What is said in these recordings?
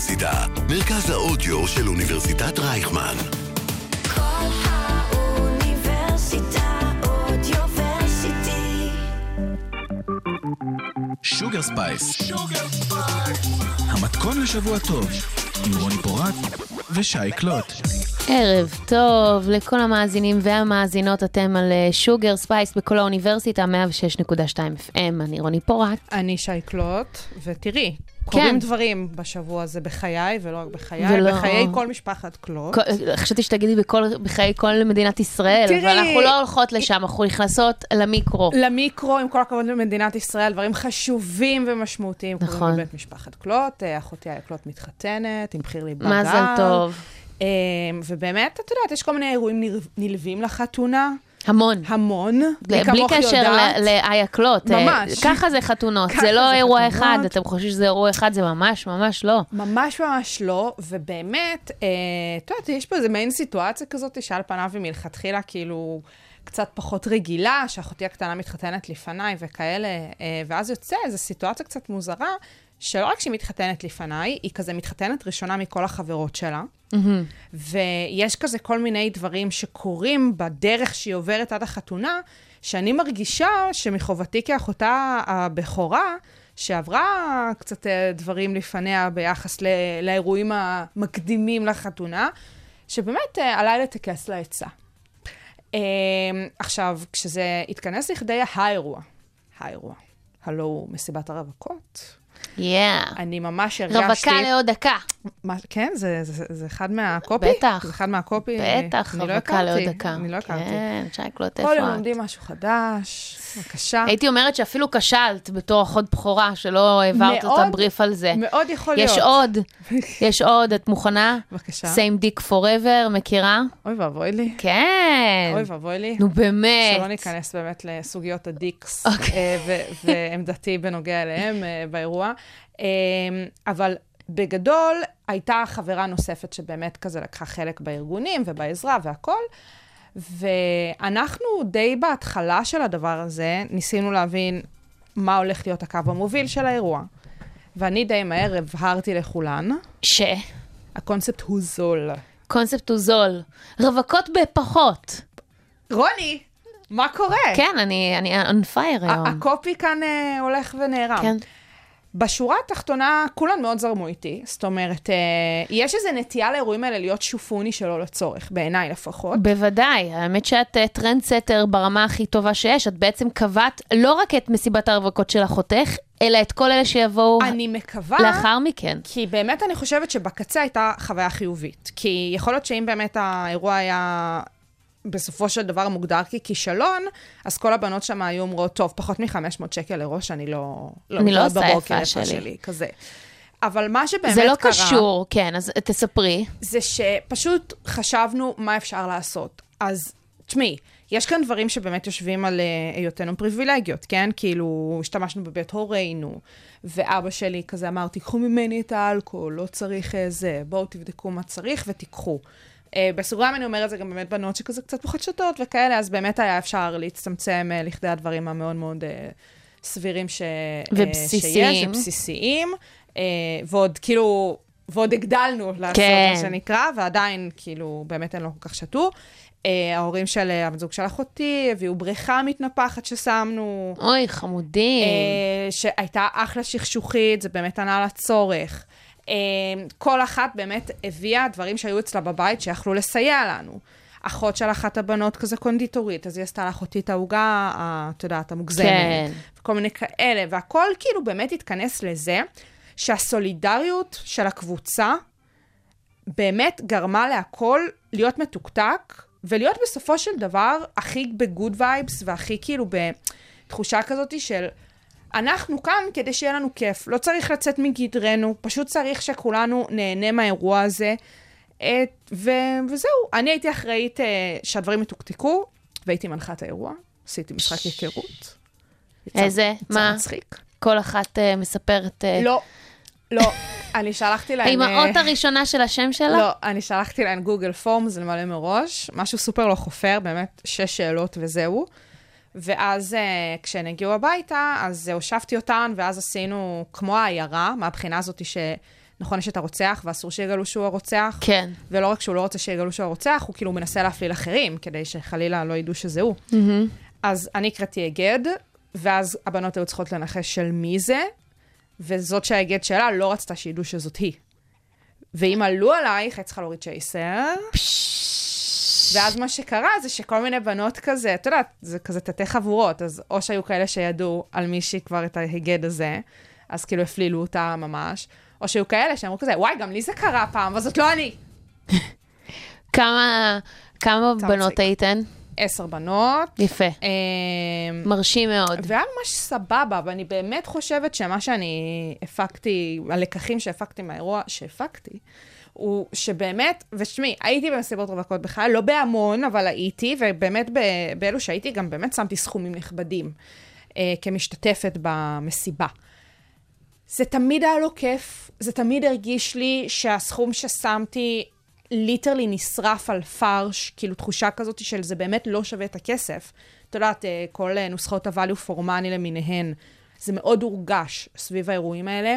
האוניברסיטה, מרכז האודיו של אוניברסיטת רייכמן. קול האוניברסיטה Audioversity. Sugar Spice. המתכון לשבוע טוב, עם רוני פורט ושי קלוט. ערב טוב לכל המאזינים והמאזינות, אתם על אה, Sugar Spice בקול האוניברסיטה, 106.2 FM, אני רוני פורט. אני שי קלוט, ותראי, קורים דברים בשבוע הזה בחיי, ולא רק בחיי, ולא- בחיי כל משפחת קלוט. חשבתי שתגידי בכל, בחיי כל מדינת ישראל, תראי- אבל אנחנו לא הולכות לשם, אנחנו נכנסות למיקרו. למיקרו, עם כל הכבוד למדינת ישראל, דברים חשובים ומשמעותיים נכון. קורים בבית משפחת קלוט. אה, אחותי היקלוט מתחתנת עם חירלי בר. מזל טוב. אה, ובאמת, את יודעת, יש כל מיני אירועים נל- נלווים לחתונה, המון. המון. בלי קשר לאיה קלוט. אה, ממש. ככה זה חתונות, ככה זה לא זה אירוע חתונות. אחד, אתם חושבים שזה אירוע אחד, זה ממש ממש לא. ממש ממש לא, ובאמת, אה, את יודעת, יש פה איזה מעין סיטואציה כזאת שעל פניו היא מלכתחילה כאילו קצת פחות רגילה, שאחותי הקטנה מתחתנת לפניי וכאלה, אה, ואז יוצא איזו סיטואציה קצת מוזרה, שלא רק שהיא מתחתנת לפניי, היא כזה מתחתנת ראשונה מכל החברות שלה. ויש כזה כל מיני דברים שקורים בדרך שהיא עוברת עד החתונה, שאני מרגישה שמחובתי כאחותה הבכורה, שעברה קצת אה, דברים לפניה ביחס ל- לאירועים המקדימים לחתונה, שבאמת אה, עליי לטכס לעצה. אה, עכשיו, כשזה התכנס לכדי האירוע, האירוע, הלו הוא מסיבת הרווקות, יאה. אני ממש הרגשתי... רווקה לעוד דקה. מה, כן? זה, זה, זה אחד מהקופי? בטח. זה אחד מהקופי? בטח, לא רווקה לעוד הכרתי, דקה. אני לא הכרתי. כן, שייקלוט, כל איפה יום? לומדים משהו חדש, בבקשה. הייתי אומרת שאפילו כשלת בתור אחות בכורה, שלא העברת את מאוד, הבריף על זה. מאוד יכול להיות. יש עוד, יש עוד, את מוכנה? בבקשה. same dick forever, מכירה? אוי ואבוי לי. כן. אוי ואבוי לי. נו באמת. שלא ניכנס באמת לסוגיות הדיקס אוקיי. אה, ועמדתי בנוגע אליהם אה, באירוע. אה, אבל בגדול, הייתה חברה נוספת שבאמת כזה לקחה חלק בארגונים ובעזרה והכול. ואנחנו די בהתחלה של הדבר הזה, ניסינו להבין מה הולך להיות הקו המוביל של האירוע. ואני די מהר הבהרתי לכולן, ש? הקונספט הוא זול. קונספט הוא זול. רווקות בפחות. רוני, מה קורה? כן, אני אני on fire היום. הקופי כאן אה, הולך ונערם. כן. בשורה התחתונה, כולן מאוד זרמו איתי. זאת אומרת, אה, יש איזו נטייה לאירועים האלה להיות שופוני שלא לצורך, בעיניי לפחות. בוודאי, האמת שאת trendsetter ברמה הכי טובה שיש, את בעצם קבעת לא רק את מסיבת הרווקות של אחותך, אלא את כל אלה שיבואו אני מקווה... לאחר מכן. כי באמת אני חושבת שבקצה הייתה חוויה חיובית. כי יכול להיות שאם באמת האירוע היה בסופו של דבר מוגדר ככישלון, אז כל הבנות שם היו אומרות, טוב, פחות מ-500 שקל לראש, אני לא... אני לא עושה בבוקר, יפה יפה שלי. שלי. כזה. אבל מה שבאמת זה לא קרה... קשור, כן, אז תספרי. זה שפשוט חשבנו מה אפשר לעשות. אז תשמעי, יש כאן דברים שבאמת יושבים על אה, היותנו פריבילגיות, כן? כאילו, השתמשנו בבית הורינו, ואבא שלי כזה אמר, תיקחו ממני את האלכוהול, לא צריך אה, זה, בואו תבדקו מה צריך ותיקחו. Uh, בסוגריים אני אומרת, זה גם באמת בנות שכזה קצת פחות שותות וכאלה, אז באמת היה אפשר להצטמצם uh, לכדי הדברים המאוד מאוד uh, סבירים ש... ובסיסיים. שיש, ובסיסיים. Uh, ועוד כאילו, ועוד הגדלנו לעשות כן. מה שנקרא, ועדיין כאילו באמת הם לא כל כך שתו. Uh, ההורים של uh, הבן זוג של אחותי הביאו בריכה מתנפחת ששמנו. אוי, חמודים. אה, שהייתה אחלה שכשוכית, זה באמת ענה לצורך. אה, כל אחת באמת הביאה דברים שהיו אצלה בבית שיכלו לסייע לנו. אחות של אחת הבנות כזה קונדיטורית, אז היא עשתה לאחותי את העוגה, את יודעת, המוגזמת. כן. וכל מיני כאלה, והכל כאילו באמת התכנס לזה שהסולידריות של הקבוצה באמת גרמה להכל להיות מתוקתק, ולהיות בסופו של דבר הכי בגוד וייבס, והכי כאילו בתחושה כזאת של אנחנו כאן כדי שיהיה לנו כיף, לא צריך לצאת מגדרנו, פשוט צריך שכולנו נהנה מהאירוע הזה. את, ו, וזהו, אני הייתי אחראית uh, שהדברים יתוקתקו, והייתי מנחה את האירוע, עשיתי משחק היכרות. איזה? יצא מה? מצחיק. כל אחת אה, מספרת... אה, לא, לא, אני שלחתי להם... האימהות אה, הראשונה של השם שלה? לא, אני שלחתי להם גוגל פורם, זה למלא מראש, משהו סופר לא חופר, באמת, שש שאלות וזהו. ואז uh, כשהן הגיעו הביתה, אז הושבתי אותן, ואז עשינו כמו העיירה, מהבחינה הזאת נכון, יש את הרוצח, ואסור שיגלו שהוא הרוצח. כן. ולא רק שהוא לא רוצה שיגלו שהוא הרוצח, הוא כאילו מנסה להפליל אחרים, כדי שחלילה לא ידעו שזה הוא. אז אני הקראתי היגד, ואז הבנות היו צריכות לנחש של מי זה, וזאת שההיגד שלה לא רצתה שידעו שזאת היא. ואם עלו עלייך, היית צריכה להוריד צ'ייסר. ואז מה שקרה זה שכל מיני בנות כזה, את יודעת, זה כזה תתי חבורות, אז או שהיו כאלה שידעו על מישהי כבר את ההיגד הזה, אז כאילו הפלילו אותה ממש, או שהיו כאלה שאמרו כזה, וואי, גם לי זה קרה פעם, אבל זאת לא אני. כמה, כמה. בנות הייתן? עשר בנות. יפה. אמ, מרשים מאוד. והיה ממש סבבה, ואני באמת חושבת שמה שאני הפקתי, הלקחים שהפקתי מהאירוע, שהפקתי, הוא שבאמת, ושמעי, הייתי במסיבות רווקות בכלל, לא בהמון, אבל הייתי, ובאמת באלו שהייתי, גם באמת שמתי סכומים נכבדים אה, כמשתתפת במסיבה. זה תמיד היה לו כיף, זה תמיד הרגיש לי שהסכום ששמתי ליטרלי נשרף על פרש, כאילו תחושה כזאת של זה באמת לא שווה את הכסף. את יודעת, אה, כל נוסחאות ה-value for למיניהן, זה מאוד הורגש סביב האירועים האלה.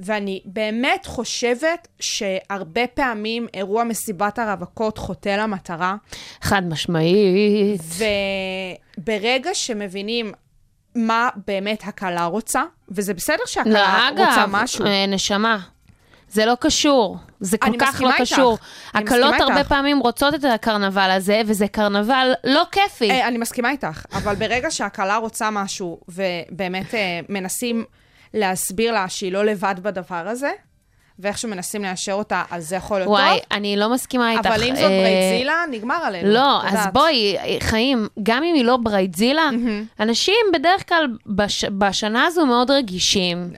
ואני באמת חושבת שהרבה פעמים אירוע מסיבת הרווקות חוטא למטרה, חד משמעית. וברגע שמבינים מה באמת הכלה רוצה, וזה בסדר לא, שהכלה רוצה אגב, משהו. אה, נשמה, זה לא קשור. זה כל כך לא איתך. קשור. אני הקלות הרבה איתך. פעמים רוצות את הקרנבל הזה, וזה קרנבל לא כיפי. אה, אני מסכימה איתך, אבל ברגע שהכלה רוצה משהו, ובאמת אה, מנסים להסביר לה שהיא לא לבד בדבר הזה, ואיכשהו מנסים ליישר אותה, אז זה יכול להיות וואי, טוב. אני לא מסכימה איתך. אבל אם זאת אה, ברייטזילה, נגמר עלינו. לא, אז. בואי, חיים, גם אם היא לא ברייטזילה, אנשים בדרך כלל בש, בשנה הזו מאוד רגישים.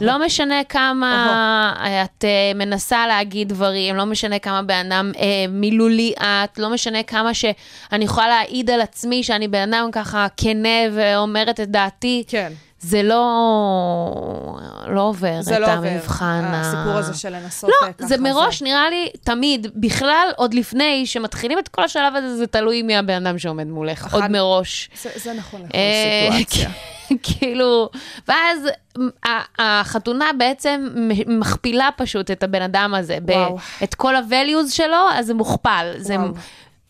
לא משנה כמה את אה, מנסה להגיד דברים, לא משנה כמה בן אדם אה, מילולי את, לא משנה כמה שאני יכולה להעיד על עצמי שאני בן אדם ככה כנה ואומרת את דעתי. כן. זה לא, לא עובר זה את לא עובר, המבחן. ה- הסיפור הזה של לנסות לא, אה, ככה. זה מראש נראה לי תמיד, בכלל, עוד לפני שמתחילים את כל השלב הזה, זה תלוי מי הבן אדם שעומד מולך, עוד אחד- מראש. זה, זה נכון לכל אה, סיטואציה. כאילו, ואז החתונה בעצם מכפילה פשוט את הבן אדם הזה, ב-. את כל ה-values שלו, אז זה מוכפל, זה וואו.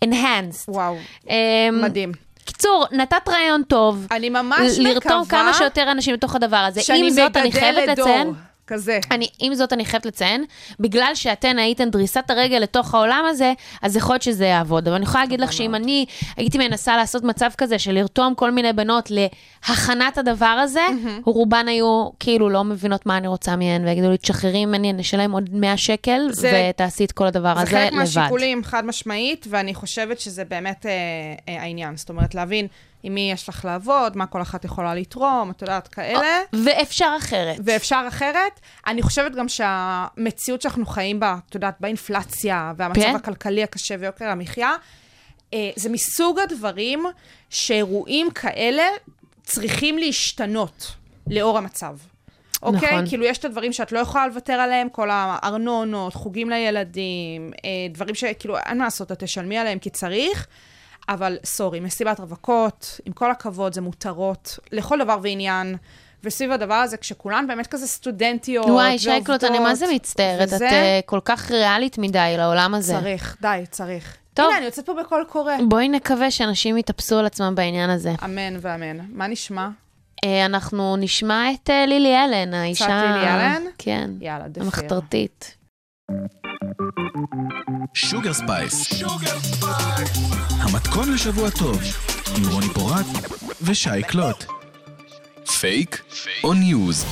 enhanced. וואו, אמ, מדהים. קיצור, נתת רעיון טוב. אני ממש ל- לרתום מקווה כמה שיותר אנשים לתוך הדבר הזה. שאני עם זאת, אני חייבת לציין... כזה. אני, עם זאת, אני חייבת לציין, בגלל שאתן הייתן דריסת הרגל לתוך העולם הזה, אז יכול להיות שזה יעבוד. אבל אני יכולה להגיד לך שאם אני הייתי מנסה לעשות מצב כזה של לרתום כל מיני בנות להכנת הדבר הזה, רובן היו כאילו לא מבינות מה אני רוצה מהן, ויגידו לי, תשחררי ממני, אני אשלם עוד 100 שקל, זה- ותעשי את כל הדבר זה הזה חלק לבד. מהשיקולים, חד משמעית, ואני חושבת שזה באמת אה, אה, העניין. זאת אומרת, להבין עם מי יש לך לעבוד, מה כל אחת יכולה לתרום, את יודעת, כאלה. ואפשר אחרת. ואפשר אחרת. אני חושבת גם שהמציאות שאנחנו חיים בה, את יודעת, באינפלציה, והמצב כן. הכלכלי הקשה ויוקר המחיה, אה, זה מסוג הדברים שאירועים כאלה צריכים להשתנות לאור המצב. אוקיי? נכון. כאילו, יש את הדברים שאת לא יכולה לוותר עליהם, כל הארנונות, חוגים לילדים, אה, דברים שכאילו, אין מה לעשות, את תשלמי עליהם כי צריך, אבל סורי, מסיבת רווקות, עם כל הכבוד, זה מותרות לכל דבר ועניין. וסביב הדבר הזה, כשכולן באמת כזה סטודנטיות וואי, שי קלוט, אני מה זה מצטערת, את וזה- אה, כל כך ריאלית מדי לעולם הזה. צריך, די, צריך. טוב. הנה, אני יוצאת פה בקול קורא. בואי נקווה שאנשים יתאפסו על עצמם בעניין הזה. אמן ואמן. מה נשמע? אה, אנחנו נשמע את אה, לילי אלן, האישה... לילי אלן? כן, יאללה, The Fear. המחתרתית. Sugar Spice. המתכון לשבוע טוב, עם רוני פורט ושי קלוט. פייק או news?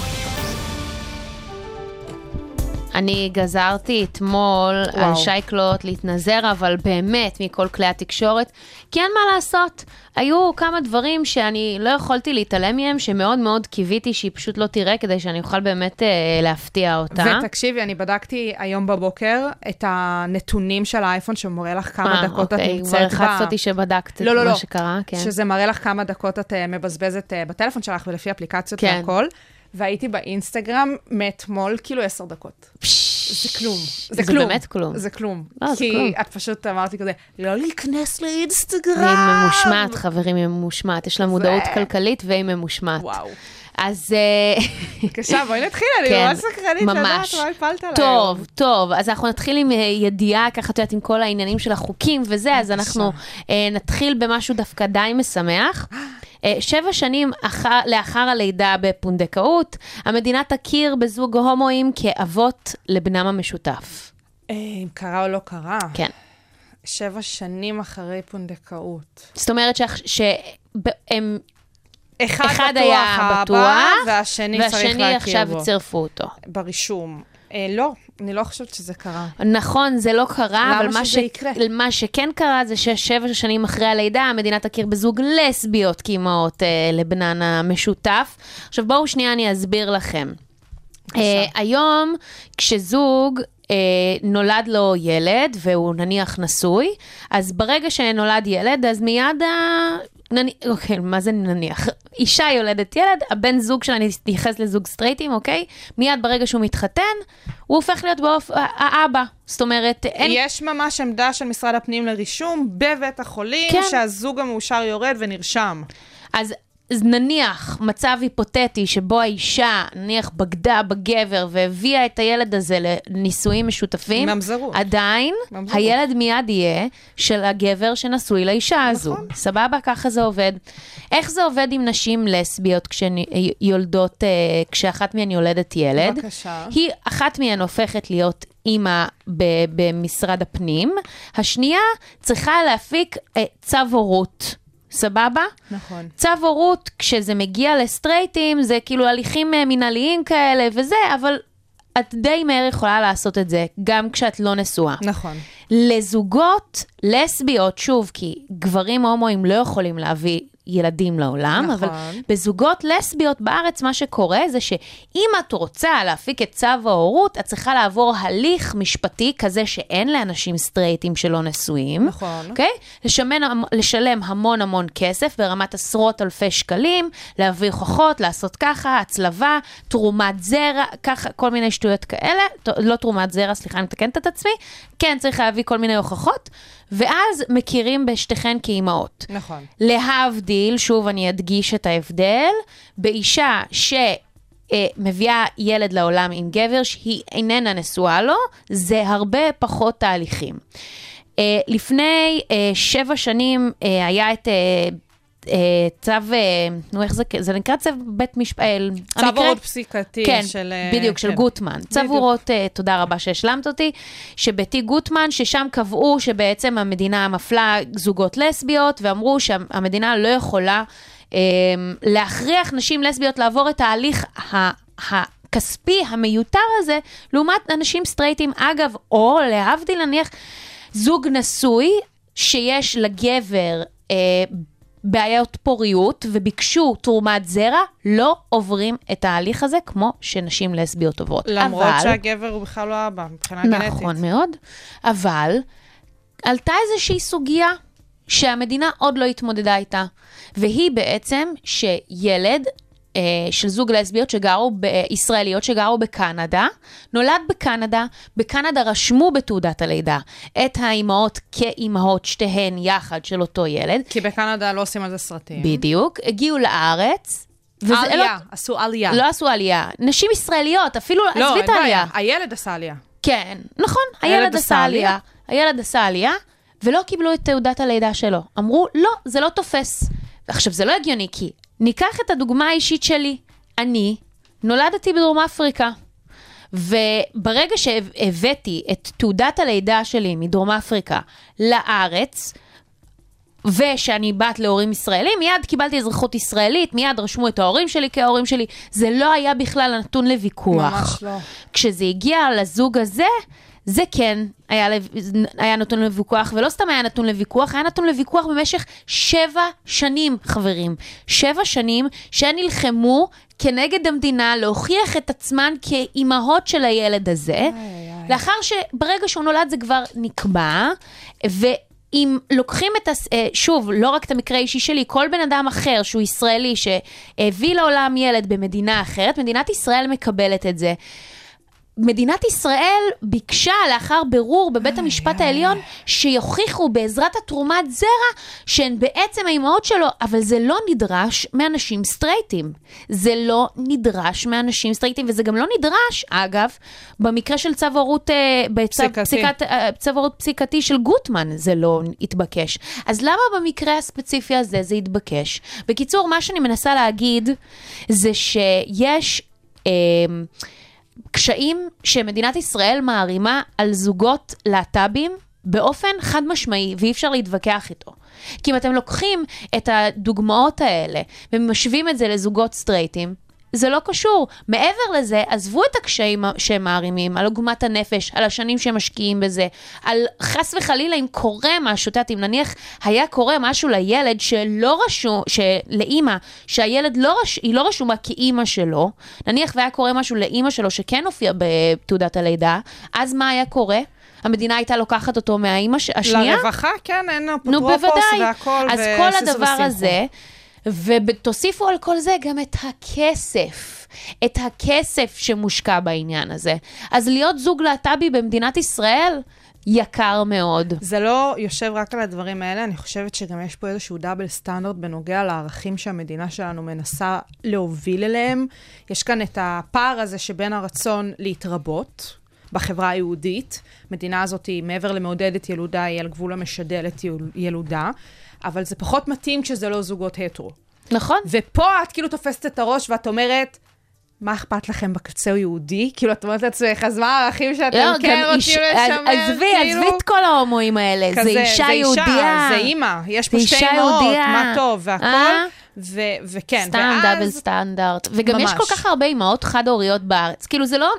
אני גזרתי אתמול על וואו. שי קלוט להתנזר, אבל באמת מכל כלי התקשורת, כי אין מה לעשות. היו כמה דברים שאני לא יכולתי להתעלם מהם, שמאוד מאוד קיוויתי שהיא פשוט לא תראה, כדי שאני אוכל באמת אה, להפתיע אותה. ותקשיבי, אני בדקתי היום בבוקר את הנתונים של האייפון שמראה לך כמה אה, דקות אוקיי, את כבר נמצאת החצת אותי שבדקת לא, את לא, מה לא. שקרה, כן. שזה מראה לך כמה דקות את אה, מבזבזת אה, בטלפון שלך ולפי אפליקציות כן. והכל. והייתי באינסטגרם מאתמול כאילו עשר דקות. זה כלום. זה זה כלום. באמת כלום. זה כלום. לא, זה כי כלום. את פשוט אמרתי כזה, לא להיכנס לאינסטגרם. והיא ממושמעת, חברים, היא ממושמעת. יש לה מודעות זה- כלכלית והיא ממושמעת. וואו. אז... אה, בבקשה, בואי נתחיל, אני כן, ממש סקרנית לדעת. מה הפלת עליי. טוב, טוב, אז אנחנו נתחיל עם אה, ידיעה, ככה את יודעת, עם כל העניינים של החוקים וזה, אז אנחנו אה, נתחיל במשהו דווקא די משמח. אה, שבע שנים אחר, לאחר הלידה בפונדקאות, המדינה תכיר בזוג הומואים כאבות לבנם המשותף. אה, אם קרה או לא קרה. כן. שבע שנים אחרי פונדקאות. זאת אומרת שהם... אחד, אחד בטוח היה בטוח, והשני, צריך והשני להכיר עכשיו בו. צירפו אותו. ברישום. אה, לא, אני לא חושבת שזה קרה. נכון, זה לא קרה, אבל מה, שזה יקרה? מה שכן קרה זה ששבע שנים אחרי הלידה, המדינה תכיר בזוג לסביות כאימהות אה, לבנן המשותף. עכשיו בואו שנייה אני אסביר לכם. אה, היום, כשזוג אה, נולד לו ילד, והוא נניח נשוי, אז ברגע שנולד ילד, אז מיד. נני... אוקיי, מה זה נניח? אישה יולדת ילד, הבן זוג שלה נתייחס לזוג סטרייטים, אוקיי? מיד ברגע שהוא מתחתן, הוא הופך להיות באופ... האבא. זאת אומרת, אין... יש ממש עמדה של משרד הפנים לרישום בבית החולים, כן. שהזוג המאושר יורד ונרשם. אז, אז נניח מצב היפותטי שבו האישה, נניח בגדה בגבר והביאה את הילד הזה לנישואים משותפים, ממזרות. עדיין ממזרות. הילד מיד יהיה של הגבר שנשוי לאישה הזו. נכון. סבבה? ככה זה עובד. איך זה עובד עם נשים לסביות כשהן יולדות, אה, כשאחת מהן יולדת ילד? בבקשה. היא, אחת מהן הופכת להיות אימא במשרד הפנים, השנייה צריכה להפיק אה, צו הורות. סבבה? נכון. צו הורות, כשזה מגיע לסטרייטים, זה כאילו הליכים אה, מינהליים כאלה וזה, אבל את די מהר יכולה לעשות את זה, גם כשאת לא נשואה. נכון. לזוגות לסביות, שוב, כי גברים הומואים לא יכולים להביא ילדים לעולם, נכון. אבל בזוגות לסביות בארץ מה שקורה זה שאם את רוצה להפיק את צו ההורות, את צריכה לעבור הליך משפטי כזה שאין לאנשים סטרייטים שלא נשואים. נכון. אוקיי? לשמן, לשלם המון המון כסף ברמת עשרות אלפי שקלים, להביא הוכחות, לעשות ככה, הצלבה, תרומת זרע, ככה, כל מיני שטויות כאלה. לא תרומת זרע, סליחה, אני מתקנת את עצמי. כן, צריך להביא כל מיני הוכחות, ואז מכירים בשתיכן כאימהות. נכון. להבדיל, שוב אני אדגיש את ההבדל, באישה ש... אה, מביאה ילד לעולם עם גבר שהיא איננה נשואה לו, זה הרבה פחות תהליכים. אה, לפני אה, שבע שנים היה את... צו, אה, נו איך זה, זה נקרא צו בית משפט, צו הורות פסיקתי כן, של... אה, בדיוק, של כן. גוטמן. צו אה, תודה רבה שהשלמת אותי, שבתיק גוטמן, ששם קבעו שבעצם המדינה מפלה זוגות לסביות, ואמרו שהמדינה לא יכולה אה, להכריח נשים לסביות לעבור את ההליך ה... הכספי המיותר הזה, לעומת אנשים סטרייטים, אגב, או להבדיל נניח, זוג נשוי שיש לגבר אה, בעיות פוריות וביקשו תרומת זרע, לא עוברים את ההליך הזה כמו שנשים לסביות עוברות. למרות אבל, שהגבר הוא בכלל לא אבא, מבחינה גנטית. נכון מאוד, אבל עלתה איזושהי סוגיה שהמדינה עוד לא התמודדה איתה, והיא בעצם שילד של זוג לסביות שגרו, ב- ישראליות שגרו בקנדה, נולד בקנדה, בקנדה רשמו בתעודת הלידה את האימהות כאימהות שתיהן יחד של אותו ילד, כי בקנדה לא עושים על זה סרטים. בדיוק, הגיעו לארץ. וזה עלייה, לא, עשו עלייה. לא עשו עלייה, נשים ישראליות, אפילו, לא, עזבי את העלייה. הילד עשה עלייה. כן, נכון, הילד עשה עלייה. הילד עשה עלייה, ולא קיבלו את תעודת הלידה שלו. אמרו, לא, זה לא תופס. עכשיו, זה לא הגיוני, כי ניקח את הדוגמה האישית שלי. אני נולדתי בדרום אפריקה, וברגע שהבאתי את תעודת הלידה שלי מדרום אפריקה לארץ, ושאני בת להורים ישראלים, מיד קיבלתי אזרחות ישראלית, מיד רשמו את ההורים שלי כהורים שלי. זה לא היה בכלל נתון לוויכוח. ממש לא. כשזה הגיע לזוג הזה, זה כן היה, היה נתון לוויכוח, ולא סתם היה נתון לוויכוח, היה נתון לוויכוח במשך שבע שנים, חברים. שבע שנים שהן נלחמו כנגד המדינה להוכיח את עצמן כאימהות של הילד הזה, לאחר שברגע שהוא נולד זה כבר נקבע, ו... אם לוקחים את, הס... אה, שוב, לא רק את המקרה האישי שלי, כל בן אדם אחר שהוא ישראלי שהביא לעולם ילד במדינה אחרת, מדינת ישראל מקבלת את זה. מדינת ישראל ביקשה לאחר בירור בבית המשפט העליון שיוכיחו בעזרת התרומת זרע שהן בעצם האימהות שלו, אבל זה לא נדרש מאנשים סטרייטים. זה לא נדרש מאנשים סטרייטים, וזה גם לא נדרש, אגב, במקרה של צו הורות, אה, בצו. פסיקת, אה, צו הורות פסיקתי של גוטמן, זה לא התבקש. אז למה במקרה הספציפי הזה זה התבקש? בקיצור, מה שאני מנסה להגיד זה שיש... אה, קשיים שמדינת ישראל מערימה על זוגות להט"בים באופן חד משמעי, ואי אפשר להתווכח איתו. כי אם אתם לוקחים את הדוגמאות האלה ומשווים את זה לזוגות סטרייטים, זה לא קשור. מעבר לזה, עזבו את הקשיים שהם מערימים, על עוגמת הנפש, על השנים שהם משקיעים בזה, על חס וחלילה אם קורה משהו, את יודעת, אם נניח היה קורה משהו לילד שלא רשום, לאימא, שהילד לא, רש, היא לא רשומה כאימא שלו, נניח והיה קורה משהו לאימא שלו שכן הופיע בתעודת הלידה, אז מה היה קורה? המדינה הייתה לוקחת אותו מהאימא ש- השנייה? לרווחה, כן, אין נו, אפוטרופוס בוודאי. והכל, אז כל הדבר. הזה, ותוסיפו על כל זה גם את הכסף. את הכסף שמושקע בעניין הזה. אז להיות זוג להט"בי במדינת ישראל, יקר מאוד. זה לא יושב רק על הדברים האלה, אני חושבת שגם יש פה איזשהו דאבל סטנדרט בנוגע לערכים שהמדינה שלנו מנסה להוביל אליהם. יש כאן את הפער הזה שבין הרצון להתרבות. בחברה היהודית. המדינה הזאת היא מעבר למעודדת ילודה, היא על גבול המשדלת יל- ילודה, אבל זה פחות מתאים כשזה לא זוגות הטרו. נכון? ופה את כאילו תופסת את הראש ואת אומרת, מה אכפת לכם בקצה הוא יהודי? כאילו, את אומרת לעצמך, אז מה הערכים שאתם לא, כן גם איש- רוצים לשמר? עזבי, כאילו? עזבי את כל ההומואים האלה. זה כזה, אישה יהודייה. זה אימא, יש פה זה שתי אישה יהודייה. מה טוב, והכל, אה? ו- וכן, סתם ואז... דאבל סטנדרט. וגם יש ממש. כל כך הרבה אימהות חד-הוריות בארץ. כאילו, זה לא,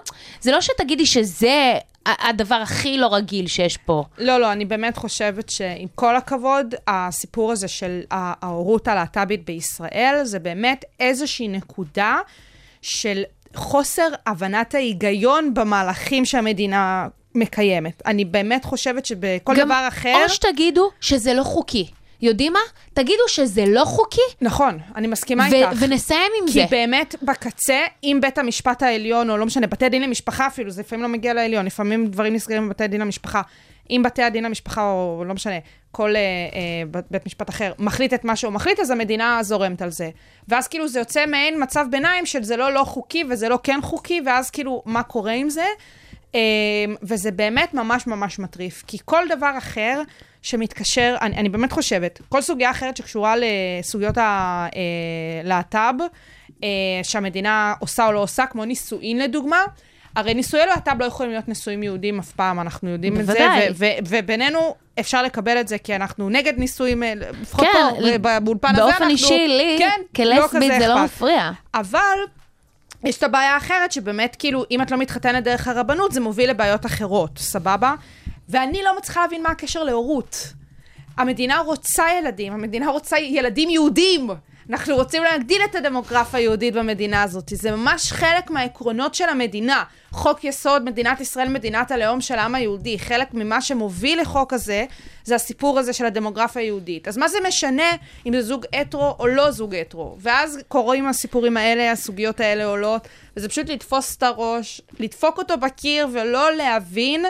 זה לא שתגידי שזה הדבר הכי לא רגיל שיש פה. לא, לא, אני באמת חושבת שעם כל הכבוד, הסיפור הזה של ההורות הלהט"בית בישראל, זה באמת איזושהי נקודה של חוסר הבנת ההיגיון במהלכים שהמדינה מקיימת. אני באמת חושבת שבכל דבר אחר... או שתגידו שזה לא חוקי. יודעים מה? תגידו שזה לא חוקי, נכון, אני מסכימה ו- איתך. ונסיים עם כי זה. באמת, בקצה, אם בית המשפט העליון, או לא משנה, בתי דין למשפחה אפילו, זה לפעמים לא מגיע לעליון, לפעמים דברים נסגרים בבתי דין למשפחה. אם בתי הדין למשפחה, או לא משנה, כל אה, אה, בית משפט אחר, מחליט את מה שהוא מחליט, אז המדינה זורמת על זה. ואז כאילו זה יוצא מעין מצב ביניים של זה לא לא חוקי וזה לא כן חוקי, ואז כאילו, מה קורה עם זה? אה, וזה באמת ממש ממש מטריף. כי כל דבר אחר שמתקשר, אני, אני באמת חושבת, כל סוגיה אחרת שקשורה לסוגיות הלהט"ב, אה, שהמדינה עושה או לא עושה, כמו נישואין לדוגמה, הרי נישואי להט"ב לא יכולים להיות נישואים יהודים אף פעם, אנחנו יודעים את זה, בוודאי. ו- ו- ובינינו אפשר לקבל את זה, כי אנחנו נגד נישואים, אה, לפחות כן, פה, ב- באולפן הזה, באופן אנחנו... אישי, לי, כן, כלסבית, כזה זה לא. מפריע. אבל יש את הבעיה האחרת, שבאמת, כאילו, אם את לא מתחתנת דרך הרבנות, זה מוביל לבעיות אחרות, סבבה? ואני לא מצליחה להבין מה הקשר להורות. המדינה רוצה ילדים, המדינה רוצה ילדים יהודים. אנחנו רוצים להגדיל את הדמוגרפיה היהודית במדינה הזאת. זה ממש חלק מהעקרונות של המדינה. חוק יסוד, מדינת ישראל, מדינת הלאום של העם היהודי. חלק ממה שמוביל לחוק הזה, זה הסיפור הזה של הדמוגרפיה היהודית. אז מה זה משנה אם זה זוג הטרו או לא זוג הטרו? ואז קורים הסיפורים האלה, הסוגיות האלה עולות, וזה פשוט לתפוס את הראש, לדפוק אותו בקיר ולא להבין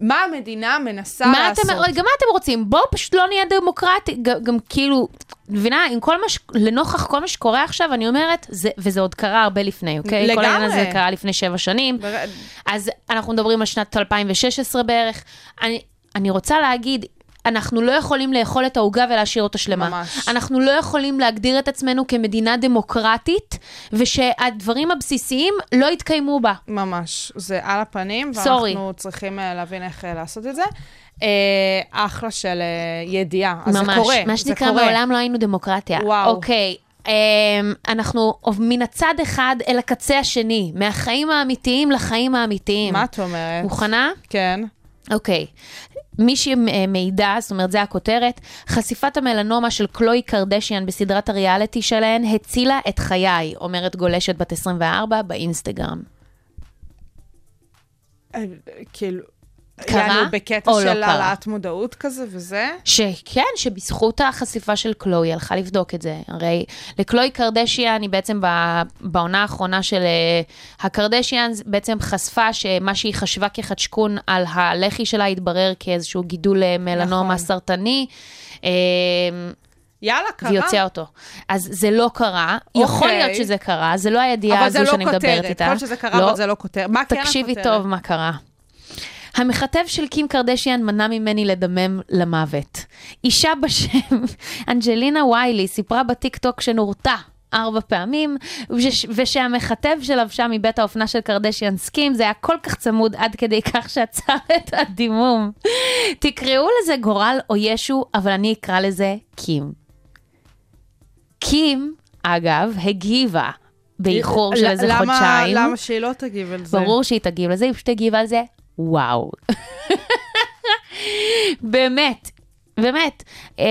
מה המדינה מנסה מה לעשות. אתם, רגע, מה אתם רוצים? בואו פשוט לא נהיה דמוקרטי, גם, גם כאילו, מבינה, עם כל מה, ש- לנוכח כל מה שקורה עכשיו, אני אומרת, זה, וזה עוד קרה הרבה לפני, אוקיי? כל העניין לגמרי. הזה קרה לפני שבע שנים. בר- אז אנחנו מדברים על שנת 2016 בערך. אני, אני רוצה להגיד, אנחנו לא יכולים לאכול את העוגה ולהשאיר אותה שלמה. ממש. אנחנו לא יכולים להגדיר את עצמנו כמדינה דמוקרטית, ושהדברים הבסיסיים לא יתקיימו בה. ממש, זה על הפנים. ואנחנו צריכים אה, להבין איך אה, לעשות את זה. אה, אחלה של אה, ידיעה, אז ממש, זה קורה, מה שנקרא. מעולם לא היינו דמוקרטיה. וואו. אוקיי, אמ, אנחנו מן הצד אחד אל הקצה השני, מהחיים האמיתיים לחיים האמיתיים. מה את אומרת? מוכנה? כן. אוקיי. מי שמידע, זאת אומרת, זה הכותרת, חשיפת המלנומה של קלוי קרדשיאן בסדרת הריאליטי שלהן הצילה את חיי, אומרת גולשת בת 24 באינסטגרם. אה, כאילו, קרה יענו בקטע או לא של קרה? העלאת מודעות כזה וזה? שכן, שבזכות החשיפה של קלוי, הלכה לבדוק את זה. הרי לקלוי קרדשיאן, היא בעצם בעונה האחרונה של אה, הקרדשיאן, בעצם חשפה שמה שהיא חשבה כחדשקון על הלחי שלה התברר כאיזשהו גידול אה, מלנומה נכון. סרטני. אה, יאללה, קרה. והיא הוציאה אותו. אז זה לא קרה, יכול אוקיי. להיות שזה קרה, זה לא הידיעה אבל הזו זה לא שאני מדברת כותרת. איתה. יכול להיות שזה קרה, אבל זה לא כותרת. מה כן הכותרת? תקשיבי טוב מה קרה. המכתב של קים קרדשיאן מנע ממני לדמם למוות. אישה בשם אנג'לינה ויילי סיפרה בטיקטוק שנורתה ארבע פעמים, וש, ושהמכתב שלבשה מבית האופנה של קרדשיאן סקים, זה היה כל כך צמוד עד כדי כך שעצר את הדימום. תקראו לזה גורל או ישו, אבל אני אקרא לזה קים. קים, אגב, הגיבה באיחור של איזה למה- חודשיים. למה שהיא לא תגיב על זה? ברור שהיא תגיב לזה, היא פשוט תגיב על זה, וואו. באמת. באמת, אה,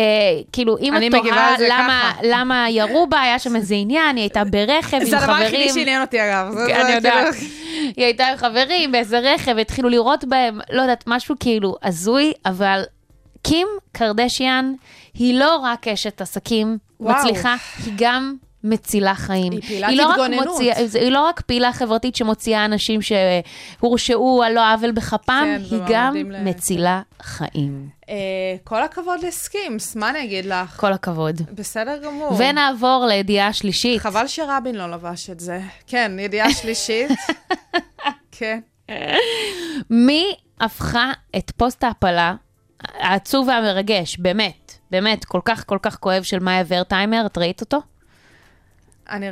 כאילו, אם את תוהה למה, ככה. למה ירו בה, היה שם איזה עניין, היא הייתה ברכב עם זה הדבר היחידי חברים. שעניין אותי, אגב. זה- כן, אני זה יודעת. כאילו- היא הייתה עם חברים באיזה רכב, התחילו לירות בהם, לא יודעת, משהו כאילו הזוי, אבל קים קרדשיאן היא לא רק אשת עסקים וואו. מצליחה, היא גם מצילה חיים. היא פעילת לא התגוננות. מוציאה- זה- היא לא רק פעילה חברתית שמוציאה אנשים שהורשעו על לא עוול בכפם, כן, היא גם ל- מצילה חיים. אה, כל הכבוד לסקימס, מה אני אגיד לך? כל הכבוד. בסדר גמור. ונעבור לידיעה שלישית. חבל שרבין לא לבש את זה. כן, ידיעה שלישית. כן. מי הפכה את פוסט ההפלה העצוב והמרגש, באמת, באמת, כל כך כל כך כואב של מאיה ורטהיימר, את ראית אותו? אני...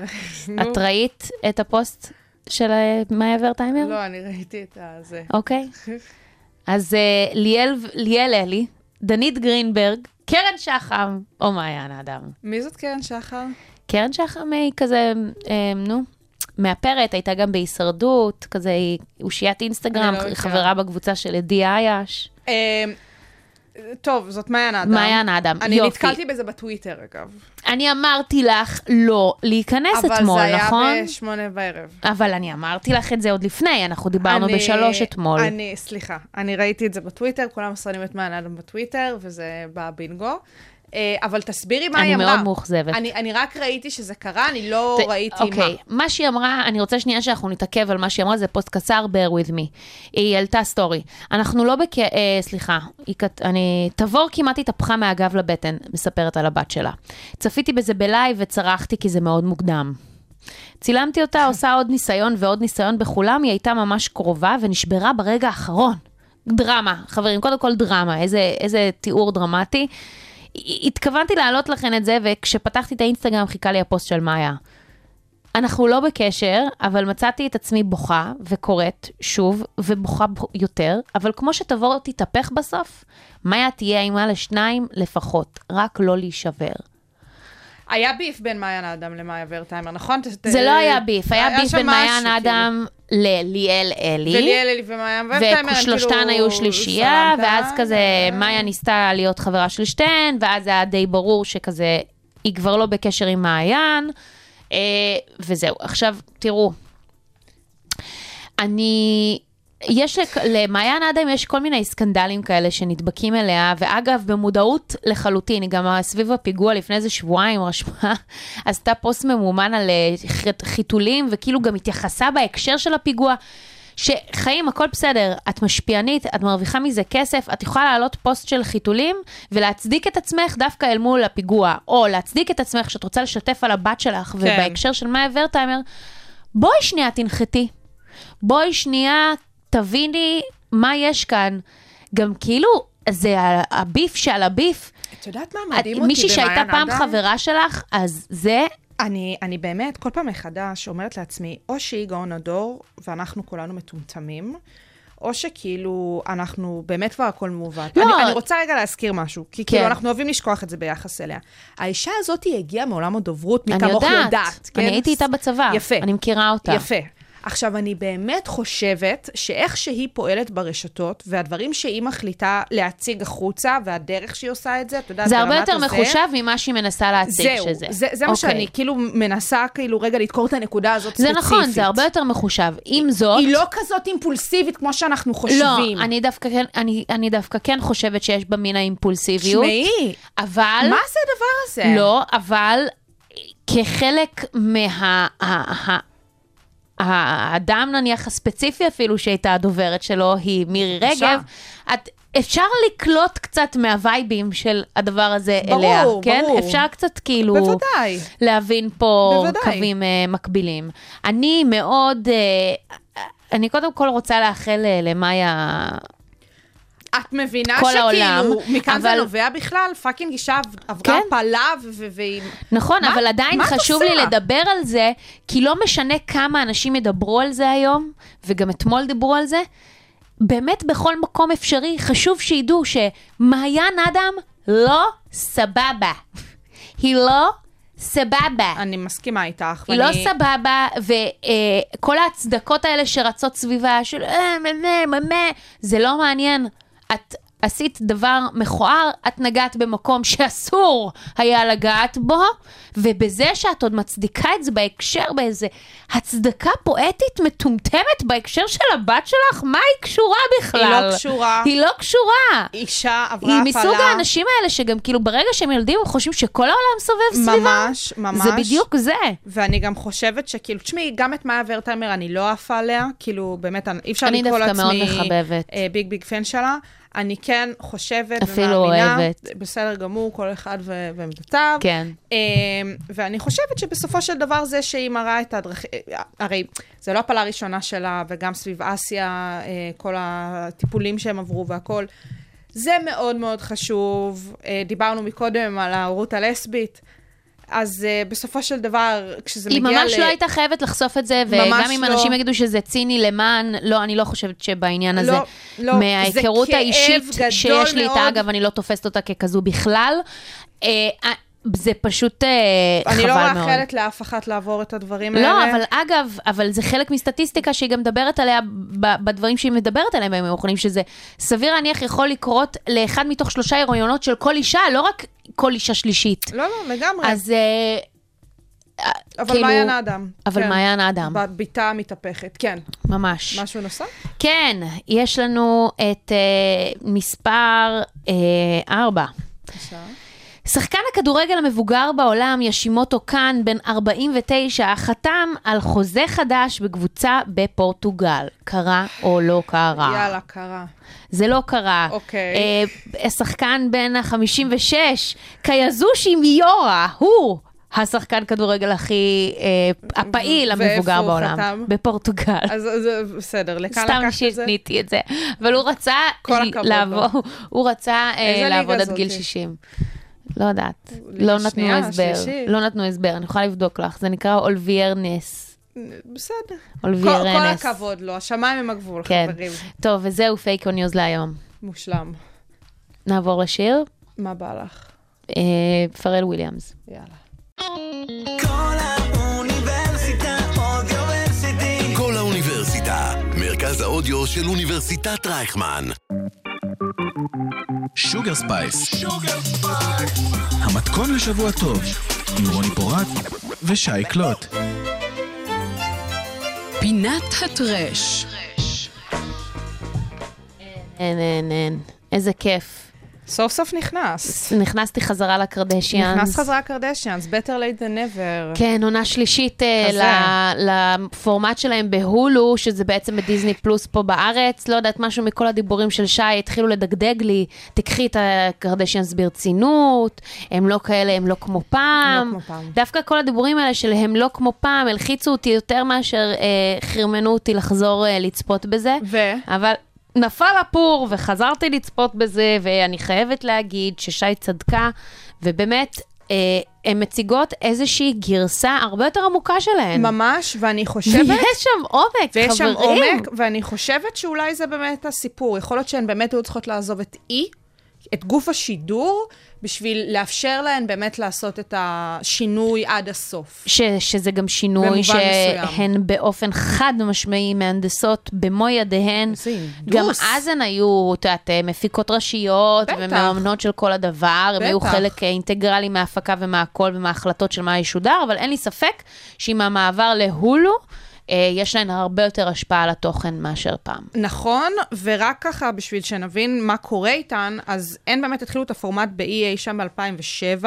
נו. את ראית את הפוסט של אה, מאיה ורטהיימר? לא, אני ראיתי את הזה. אוקיי. אז אה, ליאל ליאל אלי, דנית גרינברג, קרן שחם, או מעיין האדם. מי זאת קרן שחר? קרן שחם היא כזה, אה, נו, מאפרת, הייתה גם בהישרדות, כזה, היא אושיית אינסטגרם, לא. חברה בקבוצה של עדי אייש. טוב, זאת מעיין האדם. מעיין האדם, אני יופי. נתקלתי בזה בטוויטר, אגב. אני אמרתי לך לא להיכנס אבל אתמול, זה היה נכון? בשמונה בערב. אבל אני אמרתי לך את זה עוד לפני, אנחנו דיברנו אני- בשלוש אתמול. אני, סליחה, אני ראיתי את זה בטוויטר, כולם מסרנים את מעיין האדם בטוויטר, וזה בבינגו. אה, אבל תסבירי מה אני היא אמרה. מאוד מאוכזבת. אני, אני רק ראיתי שזה קרה, אני לא ת- ראיתי אוקיי, מה. מה שהיא אמרה, אני רוצה שנייה שאנחנו נתעכב על מה שהיא אמרה, זה פוסט קצר, bear with me. היא העלתה סטורי. אנחנו לא בכ... אה, סליחה, היא כת... אני... תבור כמעט התהפכה מהגב לבטן, מספרת על הבת שלה. צפיתי בזה ב live וצרחתי כי זה מאוד מוקדם. צילמתי אותה, עושה עוד ניסיון ועוד ניסיון בכולם, היא הייתה ממש קרובה ונשברה ברגע האחרון. דרמה, חברים, קודם כל דרמה, איזה, איזה תיאור דרמטי. התכוונתי להעלות לכם את זה, וכשפתחתי את האינסטגרם חיכה לי הפוסט של מאיה. אנחנו לא בקשר, אבל מצאתי את עצמי בוכה וקוראת שוב, ובוכה יותר, אבל כמו שתבוא תתהפך בסוף, מאיה תהיה אימה לשניים לפחות, רק לא להישבר. היה ביף בין מעיין האדם למאיה ורטהיימר, נכון? זה לא היה ביף, היה ביף בין מעיין האדם לליאל אלי. וליאל אלי ומעיין ורטהיימר, הם ושלושתן כאילו היו שלישייה, סלמת, ואז כזה מאיה ניסתה להיות חברה של שתיהן, ואז היה די ברור שכזה, היא כבר לא בקשר עם מעיין, אה, וזהו. עכשיו, תראו, אני... יש למעיין אדם יש כל מיני סקנדלים כאלה שנדבקים אליה, ואגב, במודעות לחלוטין, היא גם סביב הפיגוע לפני איזה שבועיים רשמה, עשתה פוסט ממומן על אה, חיתולים, וכאילו גם התייחסה בהקשר של הפיגוע. שחיים, הכל בסדר, את משפיענית, את מרוויחה מזה כסף, את יכולה להעלות פוסט של חיתולים ולהצדיק את עצמך דווקא אל מול הפיגוע, או להצדיק את עצמך שאת רוצה לשתף על הבת שלך, ובהקשר של מאיה ורטהיימר, בואי שנייה תנחתי. בואי שנייה תביני מה יש כאן. גם כאילו, זה הביף שעל הביף. את יודעת מה את- מדהים אותי מישהי שהייתה במעיין פעם אדם? חברה שלך, אז זה, אני, אני באמת, כל פעם מחדש אומרת לעצמי, או שהיא גאון הדור, ואנחנו כולנו מטומטמים, או שכאילו, אנחנו באמת כבר הכל מעוות. לא. אני, אני רוצה רגע להזכיר משהו, כי כן. כאילו, אנחנו אוהבים לשכוח את זה ביחס אליה. האישה הזאת היא הגיעה מעולם הדוברות, מי אני כמוך יודעת. יודעת. כן? אני הייתי איתה בצבא. יפה. אני מכירה אותה. יפה. עכשיו, אני באמת חושבת שאיך שהיא פועלת ברשתות, והדברים שהיא מחליטה להציג החוצה, והדרך שהיא עושה את זה, אתה יודע, זה הרבה יותר הזה- מחושב ממה שהיא מנסה להציג זהו, שזה. זה, זה מה אוקיי. שאני כאילו מנסה כאילו רגע לדקור את הנקודה הזאת זה ספציפית. נכון, זה הרבה יותר מחושב. עם זאת... היא לא כזאת אימפולסיבית כמו שאנחנו חושבים. לא, אני דווקא, כן, אני, אני דווקא כן חושבת שיש בה מן האימפולסיביות. תשמעי, אבל... מה זה הדבר הזה? לא, אבל כחלק מה... האדם נניח הספציפי אפילו שהייתה הדוברת שלו, היא מירי. רגב, את, אפשר לקלוט קצת מהווייבים של הדבר הזה ברור, אליה, כן? ברור. אפשר קצת כאילו... בוודאי. להבין פה בוודאי. קווים uh, מקבילים. אני מאוד, uh, אני קודם כל רוצה לאחל uh, למאיה את מבינה כל שכאילו, העולם, מכאן זה אבל- נובע בכלל? פאקינג אישה עב- עברה כן. ו- והיא... נכון, מה- אבל עדיין מה חשוב? לי לדבר על זה, כי לא משנה כמה אנשים ידברו על זה היום, וגם אתמול דיברו על זה, באמת בכל מקום אפשרי, חשוב שידעו שמעיין אדם לא סבבה. היא לא סבבה. אני מסכימה איתך. היא לא ואני- סבבה, וכל ההצדקות האלה שרצות סביבה, של אה, מה, מה, מה, זה לא מעניין. את עשית דבר מכוער, את נגעת במקום שאסור היה לגעת בו, ובזה שאת עוד מצדיקה את זה בהקשר, באיזה הצדקה פואטית מטומטמת בהקשר של הבת שלך, מה היא קשורה בכלל? היא לא קשורה. היא לא קשורה. אישה עברה היא הפלה. מסוג האנשים האלה שגם כאילו ברגע שהם ילדים הם חושבים שכל העולם סובב סביבה. ממש, ממש. זה בדיוק זה. ואני גם חושבת שכאילו, תשמעי, גם את מאיה ורטהיימר אני לא עפה עליה, כאילו, באמת, אני- אי אפשר אני לקרוא דווקא לעצמי... מאוד מחבבת. אה, ביג ביג פן שלה. אני כן חושבת אפילו ומאמינה, אוהבת. בסדר גמור, כל אחד ועמדותיו. כן. אה, ואני חושבת שבסופו של דבר זה שהיא מראה את הדרכים, הרי זה לא הפלה הראשונה שלה, וגם סביב אסיה, אה, כל הטיפולים שהם עברו והכול. זה מאוד מאוד חשוב. אה, דיברנו מקודם על ההורות הלסבית. אז uh, בסופו של דבר, כשזה היא מגיע ממש ל... לא הייתה חייבת לחשוף את זה, וגם ממש אם לא. אנשים יגידו שזה ציני למען, לא, אני לא חושבת שבעניין הזה, לא, לא, מההיכרות האישית שיש לי איתה. אגב, אני לא תופסת אותה ככזו בכלל, אה, זה פשוט אה, חבל אני מאוד. לא מאחלת לאף אחת לעבור את הדברים האלה. לא, אבל אגב, אבל זה חלק מסטטיסטיקה שהיא גם מדברת עליה בדברים שהיא מדברת עליהם בימים האחרונים, שזה סביר להניח יכול לקרות לאחד מתוך שלושה הריונות של כל אישה, לא רק כל אישה שלישית. לא, לא, לגמרי. אז אה, אבל כאילו- מעיין האדם. אבל כן. מעיין האדם. בביתה המתהפכת, כן. ממש. משהו נוסף? כן, יש לנו את אה, מספר אה, 4. שחקן הכדורגל המבוגר בעולם, ישימוטו קאן, בן 49, חתם על חוזה חדש בקבוצה בפורטוגל. קרה או לא קרה? יאללה, קרה. זה לא קרה. אוקיי. אה, השחקן בן ה-56, קיזושי מיורה, הוא השחקן כדורגל הכי אה, הפעיל ואיפה המבוגר הוא בעולם. חתם? בפורטוגל. אז זה בסדר, לכאן סתם לקחת את זה? שיניתי את זה. אבל הוא רצה כל הכבוד לעבור, הוא רצה אה, לעבוד עד גיל זאתי? 60. לא יודעת, לא נתנו הסבר? לא נתנו הסבר, אני יכולה לבדוק לך, זה נקרא אולביירנס. בסדר. כל, אולביירנס. כל הכבוד לו, השמיים הם הגבול, כן. חברים. טוב, וזהו פייק או news להיום. מושלם. נעבור לשיר, מה בא לך? אה, פארל וויליאמס. יאללה. קול האוניברסיטה, מרכז הרדיו של אוניברסיטת רייכמן. Sugar Spice. המתכון לשבוע טוב, עם רוני פורט ושי קלוט. פינת הטרש. אין, אין, אין. איזה כיף. סוף סוף נכנס. נכנסתי חזרה לקרדשיאנס. נכנס חזרה קרדשיאנס, better late than never. כן, עונה שלישית. ל- לפורמט שלהם בהולו, שזה בעצם בדיסני פלוס פה בארץ. לא יודעת, משהו מכל הדיבורים של שי התחילו לדגדג לי, תקחי את הקרדשיאנס ברצינות, הם לא כאלה, הם לא כמו פעם. כמו פעם. דווקא כל הדיבורים האלה של הם לא כמו פעם, הלחיצו אותי יותר מאשר אה, חרמנו אותי לחזור אה, לצפות בזה. ו? אבל נפל הפור וחזרתי לצפות בזה, ואני חייבת להגיד ששי צדקה, ובאמת, אה, הן מציגות איזושהי גרסה הרבה יותר עמוקה שלהן. ממש, ואני חושבת... ויש שם עומק, ויש שם חברים. עומק, ואני חושבת שאולי זה באמת הסיפור. יכול להיות שהן באמת היו צריכות לעזוב את אי, את גוף השידור, בשביל לאפשר להן באמת לעשות את השינוי עד הסוף. ש, שזה גם שינוי. שהן באופן חד משמעי מהנדסות במו ידיהן. גם הנדוס. אז הן היו, את יודעת, מפיקות ראשיות, בטח. ומאמנות של כל הדבר, הן היו. חלק אינטגרלי מההפקה ומהכל ומההחלטות של מה ישודר, אבל אין לי ספק שעם המעבר להולו, אה, יש להן הרבה יותר השפעה על התוכן מאשר פעם. נכון, ורק ככה בשביל שנבין מה קורה איתן, אז הן באמת התחילו את הפורמט ב-E אי שם ב-2007,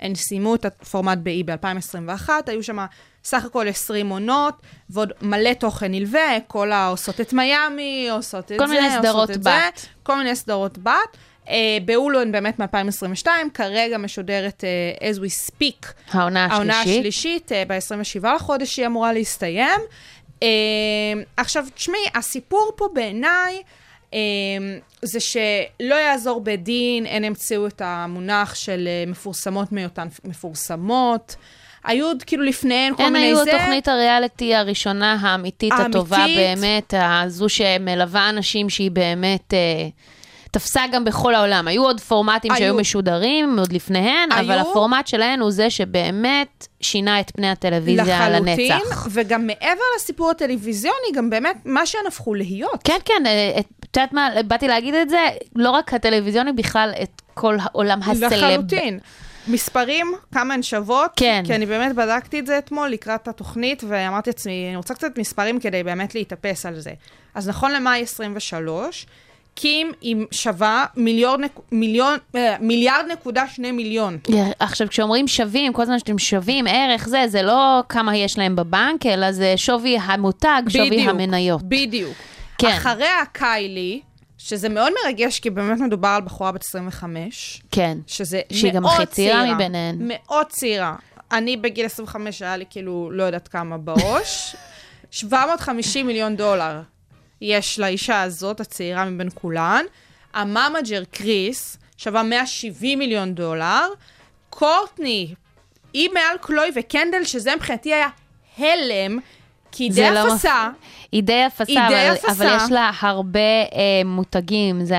הן סיימו את הפורמט ב-E ב-2021, היו שם סך הכל 20 עונות, ועוד מלא תוכן נלווה, כל העושות את מיאמי, עושות את כל זה, מיני עושות סדרות את בת. זה, כל מיני סדרות בת. Uh, בהולו הן באמת מ-2022, כרגע משודרת uh, as we speak. העונה העונה השלישית. השלישית, אה, ב-27 לחודש היא אמורה להסתיים. אה, עכשיו, תשמעי, הסיפור פה בעיניי אה, זה שלא יעזור בדין, הן המציאו את המונח של אה, מפורסמות מהיותן מפורסמות. היו עוד כאילו לפניהן כל הן מיני היו זה. התוכנית הריאליטי הראשונה, האמיתית, האמיתית. הטובה באמת, הזו שמלווה אנשים שהיא באמת אה, תפסה גם בכל העולם. היו עוד פורמטים היו. שהיו משודרים עוד לפניהן, אבל היו. הפורמט שלהן הוא זה שבאמת שינה את פני הטלוויזיה לחלוטין, לנצח. וגם מעבר לסיפור הטלוויזיוני, גם באמת מה שהן הפכו להיות. כן, כן, אה, את יודעת מה, באתי להגיד את זה, לא רק הטלוויזיוני, בכלל את כל העולם הסלב. לחלוטין. מספרים, כמה הן שוות. כן. כי אני באמת בדקתי את זה אתמול לקראת התוכנית, ואמרתי לעצמי, אני רוצה קצת מספרים כדי באמת להתאפס על זה. אז נכון למאי 23, קים היא שווה מיליון, מיליון, אה, מיליארד נקודה שני מיליון. עכשיו, כשאומרים שווים, כל הזמן שאתם שווים, ערך זה, זה לא כמה יש להם בבנק, אלא זה שווי המותג, שווי המניות. בדיוק. כן. אחריה קיילי, שזה מאוד מרגש, כי באמת מדובר על בחורה בת 25. כן. שזה שהיא גם מאוד הכי צעירה צעירה מביניהן. מאוד צעירה. אני בגיל 25 היה לי כאילו לא יודעת כמה בראש. 750 מיליון דולר יש לאישה הזאת, הצעירה מבין כולן. הממג'ר קריס שווה 170 מיליון דולר. קורטני, היא מעל קלוי וקנדל, שזה מבחינתי היה הלם, כי היא די לא אפסה. היא די אפסה, היא די אבל, אפסה. אבל יש לה הרבה אה, מותגים, זה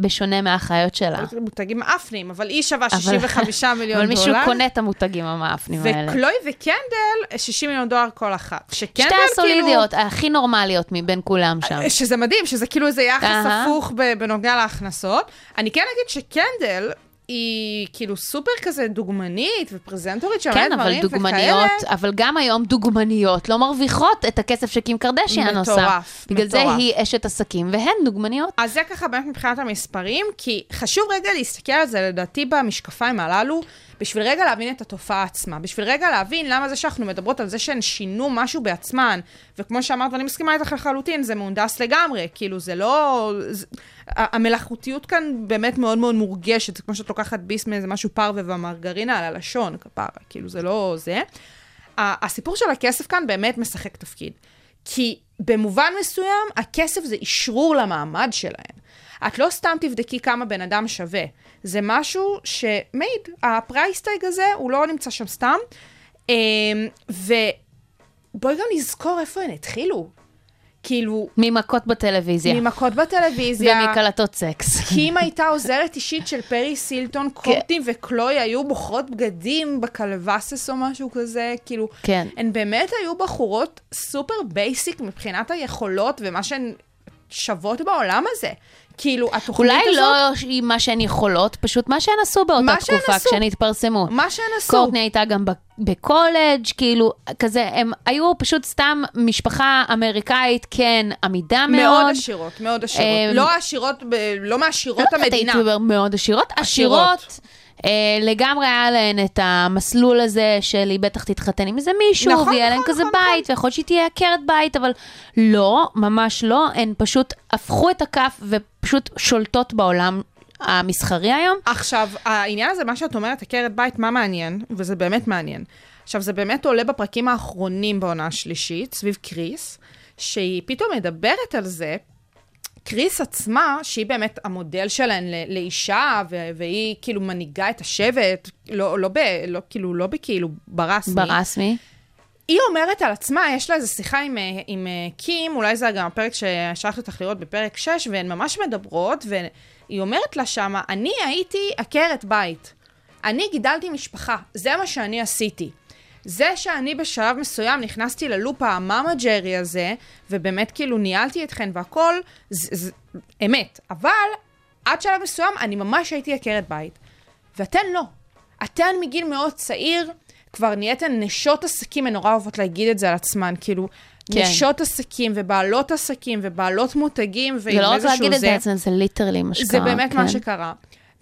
בשונה מהאחיות שלה. מותגים מאפנים, אבל היא שווה אבל- 65 מיליון אבל דולר. מישהו קונה את המותגים המאפנים האלה. וקלוי וקנדל, 60 מיליון דולר כל אחת. שקנדל שתי כאילו... הסולידיות, הכי נורמליות מבין כולם שם. שזה מדהים, שזה כאילו איזה יחס. הפוך בנוגע להכנסות. אני כן אגיד שקנדל היא כאילו סופר כזה דוגמנית ופרזנטורית של כן, מלא אבל דברים דוגמניות, וכאלה. אבל גם היום דוגמניות לא מרוויחות את הכסף שקים קרדשיאן עושה. מטורף, בגלל זה מטורף. היא אשת עסקים, והן דוגמניות. אז זה ככה באמת מבחינת המספרים, כי חשוב רגע להסתכל על זה, לדעתי, במשקפיים הללו, בשביל רגע להבין את התופעה עצמה, בשביל רגע להבין למה זה שאנחנו מדברות על זה שהן שינו משהו בעצמן, וכמו שאמרת, ואני מסכימה איתך לחלוטין, זה מהונדס לגמרי, כאילו זה לא... זה... המלאכותיות כאן באמת מאוד מאוד מורגשת, זה כמו שאת לוקחת ביס מאיזה משהו פרווה והמרגרינה על הלשון, כפרה, כאילו זה לא זה. הסיפור של הכסף כאן באמת משחק תפקיד. כי במובן מסוים, הכסף זה אשרור למעמד שלהן. את לא סתם תבדקי כמה בן אדם שווה. זה משהו שמעיד, הפרייסטייג הזה, הוא לא נמצא שם סתם. אמ, ובואי גם נזכור איפה הן התחילו. כאילו, ממכות בטלוויזיה. ממכות בטלוויזיה. ומקלטות סקס. קים הייתה עוזרת אישית של פריס הילטון, קורטני וקלוי היו בוחרות בגדים ב closets או משהו כזה, כאילו, כן. הן באמת היו בחורות סופר basic מבחינת היכולות ומה שהן שוות בעולם הזה. כאילו, התוכנית אולי הזאת... לא עם מה שהן יכולות, פשוט מה שהן עשו באותה תקופה, עשו. כשהן התפרסמו. מה שהן עשו. קורטני הייתה גם בקולג', כאילו, כזה, הם היו פשוט סתם משפחה אמריקאית, כן, עמידה מאוד. מאוד עשירות, מאוד עשירות. אמ, לא עשירות, לא מעשירות לא יודעת, המדינה. הייתי אומר מאוד עשירות. עשירות. אה, לגמרי היה להן את המסלול הזה של היא בטח תתחתן עם איזה מישהו, נכון, ויהיה להן נכון, כזה נכון, בית, ויכול להיות שהיא תהיה עקרת בית, אבל לא, ממש לא, הן פשוט הפכו את הכף ופשוט שולטות בעולם המסחרי היום. עכשיו, העניין הזה, מה שאת אומרת, עקרת בית, מה מעניין? וזה באמת מעניין. עכשיו, זה באמת עולה בפרקים האחרונים בעונה השלישית, סביב קריס, שהיא פתאום מדברת על זה. קריס עצמה, שהיא באמת המודל שלהן לאישה, והיא כאילו מנהיגה את השבט, לא, לא, ב, לא, כאילו, לא בכאילו ברסמי. ברסמי. היא אומרת על עצמה, יש לה איזו שיחה עם, אה, עם אה, קים, אולי זה גם הפרק ששלחתי אותך לראות בפרק 6, והן ממש מדברות, היא אומרת לה שמה, אני הייתי עקרת בית. אני גידלתי משפחה, זה מה שאני עשיתי. זה שאני בשלב מסוים נכנסתי ללופ המאמה ג'רי הזה, ובאמת כאילו ניהלתי אתכן והכל, זה, זה אמת. אבל עד שלב מסוים אני ממש הייתי עקרת בית. ואתן לא. אתן מגיל מאוד צעיר, כבר נהייתן נשות עסקים, הן נורא אוהבות להגיד את זה על עצמן, כאילו, כן. נשות עסקים ובעלות עסקים ובעלות מותגים, ועם זה לא רק איזשהו להגיד את זה, זה- זה ליטרלי מה שקרה. זה באמת כן. מה שקרה.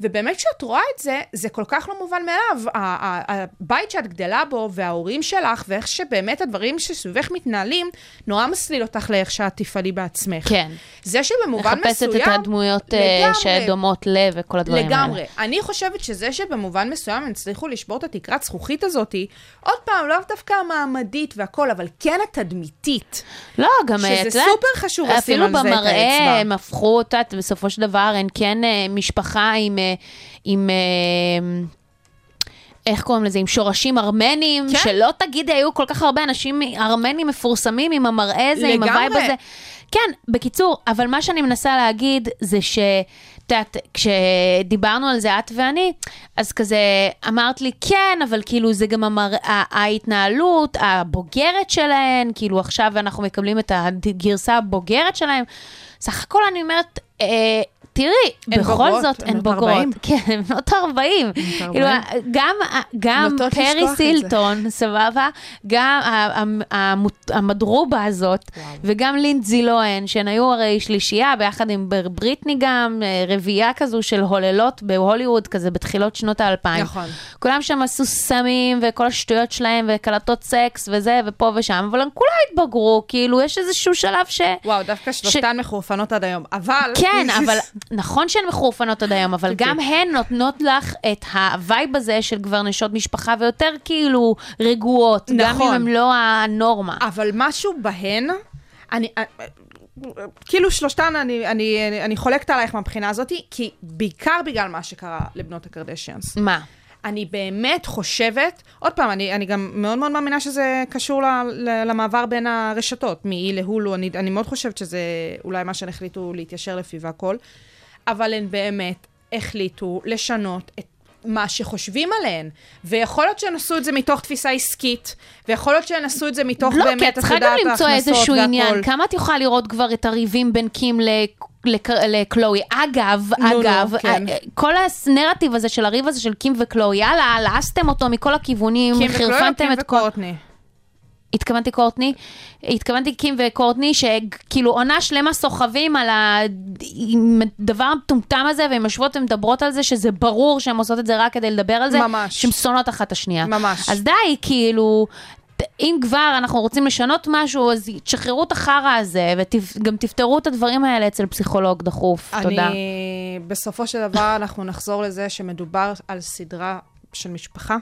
ובאמת כשאת רואה את זה, זה כל כך לא מובן מאליו. הבית שאת גדלה בו, וההורים שלך, ואיך שבאמת הדברים שסביבך מתנהלים, נורא מסליל אותך לאיך שאת תפעלי בעצמך. כן. זה שבמובן מסוים... מחפשת את הדמויות אה, לגמרי. שדומות לב וכל הדברים האלה. לגמרי. אני חושבת שזה שבמובן מסוים הם הצליחו לשבור את התקרת זכוכית הזאתי, עוד פעם, לאו דווקא המעמדית והכל, אבל כן התדמיתית. לא, גם, שזה אה, את יודעת, סופר חשוב לשים אפילו על זה את במראה האצבע. הם הפכו אותה, בסופו של דבר, הן כן אה, משפחה עם... אה, עם אה, איך קוראים לזה? עם שורשים ארמנים, כן. שלא תגידי, היו כל כך הרבה אנשים ארמנים מפורסמים עם המראה הזה, עם לגמרי. ה vibe הזה. כן, בקיצור, אבל מה שאני מנסה להגיד זה ש... את יודעת, כשדיברנו על זה את ואני, אז כזה אמרת לי, כן, אבל כאילו זה גם המר... ההתנהלות הבוגרת שלהן, כאילו עכשיו אנחנו מקבלים את הגרסה הבוגרת שלהן. סך הכל אני אומרת, אה, תראי, הן בכל זאת הן הן בוגרות. 40. כן, הן בנות 40. בנות כאילו, 40. גם, פרי. סילטון, סבבה? גם המדרובה הזאת, וגם לינדזי לוהן, שהן היו הרי שלישייה, ביחד עם בר- בריטני גם, אה, רביעייה כזו של הוללות בהוליווד, כזה בתחילות שנות האלפיים. נכון. כולם שם עשו סמים וכל השטויות שלהם, וקלטות סקס וזה, ופה ושם, אבל הם כולם התבגרו, כאילו, יש איזשהו שלב ש... וואו, דווקא שלושתן מחורפנות עד היום. אבל... כן, אבל נכון שהן מחורפנות עד היום, אבל גם הן נותנות לך את ה vibe הזה של כבר נשות משפחה ויותר כאילו רגועות, גם אם נכון. הן לא הנורמה. אבל משהו בהן, אני... כאילו שלושתן, אני, אני, אני, אני חולקת עלייך מהבחינה הזאת, כי בעיקר בגלל מה שקרה לבנות הקרדשיאנס. מה? אני באמת חושבת, עוד פעם, אני, אני גם מאוד מאוד מאמינה שזה קשור ל, ל, למעבר בין הרשתות, מאי להולו, אני, אני מאוד חושבת שזה אולי מה שהן החליטו להתיישר לפיו והכל, אבל הן באמת החליטו לשנות את מה שחושבים עליהן. ויכול להיות שהן עשו את זה מתוך תפיסה עסקית, ויכול להיות שהן עשו את זה מתוך לא, באמת, כי את צריכה גם למצוא ההכנסות איזשהו והכל. עניין. כמה את יכולה לראות כבר את הריבים בין קים ל... לק- לקלואי. אגב, נו, נו, אגב, כן. אה, כל הנרטיב הזה של הריב הזה של קים וקלואי, יאללה, לעסתם אותו מכל הכיוונים, קים וקלוי או חירפנתם קים את כל... התכוונתי קורטני, התכוונתי קים וקורטני, שכאילו עונה שלמה סוחבים על הדבר המטומטם הזה, והן יושבות ומדברות על זה, שזה ברור שהן עושות את זה רק כדי לדבר על זה, ממש. שהן שונאות אחת את השנייה. ממש. אז די, כאילו, אם כבר אנחנו רוצים לשנות משהו, אז תשחררו את החרא הזה, וגם תפתרו את הדברים האלה אצל פסיכולוג דחוף. תודה. אני, בסופו של דבר, אנחנו נחזור לזה שמדובר על סדרה של משפחה.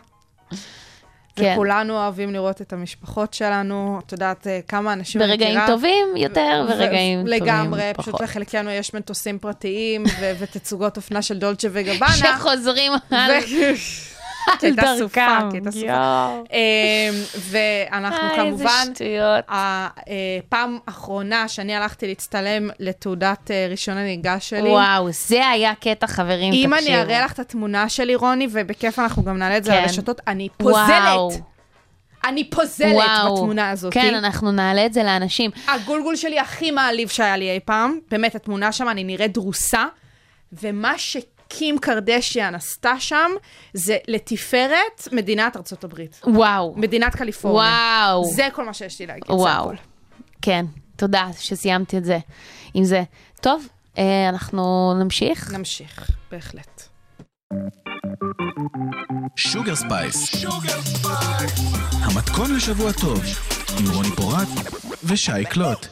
כן. וכולנו אוהבים לראות את המשפחות שלנו. את יודעת אה, כמה אנשים ברגעים מכירה. טובים יותר, ו- ורגעים טובים לגמרי, פחות. פשוט לחלקנו יש מטוסים פרטיים ו- ותצוגות אופנה של דולצ'ה וגבנה. שחוזרים על כי הייתה סופה, דרכם. כי הייתה סופה. יואו. אמ, ואנחנו כמובן. הפעם האחרונה שאני הלכתי להצטלם לתעודת אה, רישיון הנהיגה שלי, וואו, זה היה קטע, חברים, אם תקשיבו. אני אראה לך את התמונה שלי, רוני, ובכיף אנחנו גם נעלה את זה כן. לרשתות, אני. פוזלת. אני פוזלת וואו. בתמונה הזאת. כן, אנחנו נעלה את זה לאנשים. הגולגול שלי הכי מעליב שהיה לי אי פעם, באמת, התמונה שם, אני נראית דרוסה, ומה שקים קרדשיאן עשתה שם, זה לתפארת מדינת ארצות הברית. וואו. מדינת קליפורניה. וואו. זה כל מה שיש לי להגיד, וואו. כן, תודה שסיימתי את זה עם זה. טוב, אה, אנחנו נמשיך. נמשיך, בהחלט. Sugar Spice. המתכון לשבוע טוב, עם רוני פורט ושי קלוט.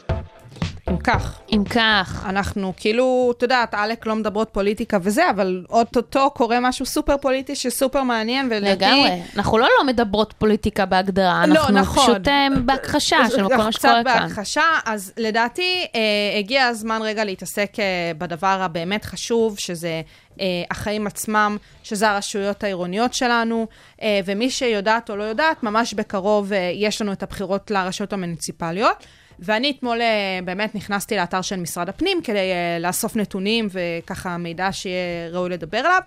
אם כך, אם כך, אנחנו כאילו, את יודעת, עלק לא מדברות פוליטיקה וזה, אבל אוטוטו קורה משהו סופר פוליטי שסופר מעניין, ולדעתי... לגמרי. אנחנו לא לא מדברות פוליטיקה בהגדרה, לא, אנחנו נכון. פשוט אה, בהכחשה של כל מה שקורה קצת כאן. בהכחשה, אז לדעתי אה, הגיע הזמן רגע להתעסק אה, בדבר הבאמת חשוב, שזה אה, החיים עצמם, שזה הרשויות העירוניות שלנו, אה, ומי שיודעת או לא יודעת, ממש בקרוב אה, יש לנו את הבחירות לרשויות המוניציפליות. ואני אתמול אה, באמת נכנסתי לאתר של משרד הפנים כדי אה, לאסוף נתונים וככה מידע שיהיה ראוי לדבר עליו,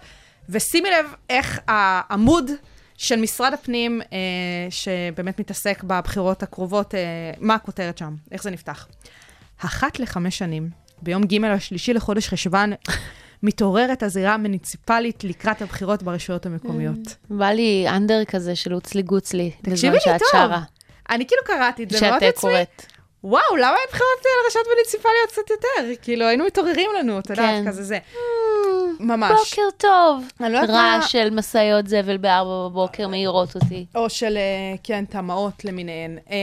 ושימי לב איך העמוד של משרד הפנים, אה, שבאמת מתעסק בבחירות הקרובות, אה, מה הכותרת שם, איך זה נפתח. אחת לחמש שנים, ביום ג' השלישי לחודש חשוון, מתעוררת הזירה המוניציפלית לקראת הבחירות ברשויות המקומיות. בא לי אנדר כזה של אוצלי גוצלי, בזמן שאת. שרה, אני כאילו קראתי את זה, לעצמי, קוראת. וואו, למה אין בחירות אה, לרשויות מוניציפליות קצת יותר? כאילו, היינו מתעוררים לנו, את יודעת, כן. כזה זה. ממש. בוקר טוב. לא רעש של משאיות זבל בארבע בבוקר מעירות אותי. או של, אה, כן, טמאות למיניהן. אה,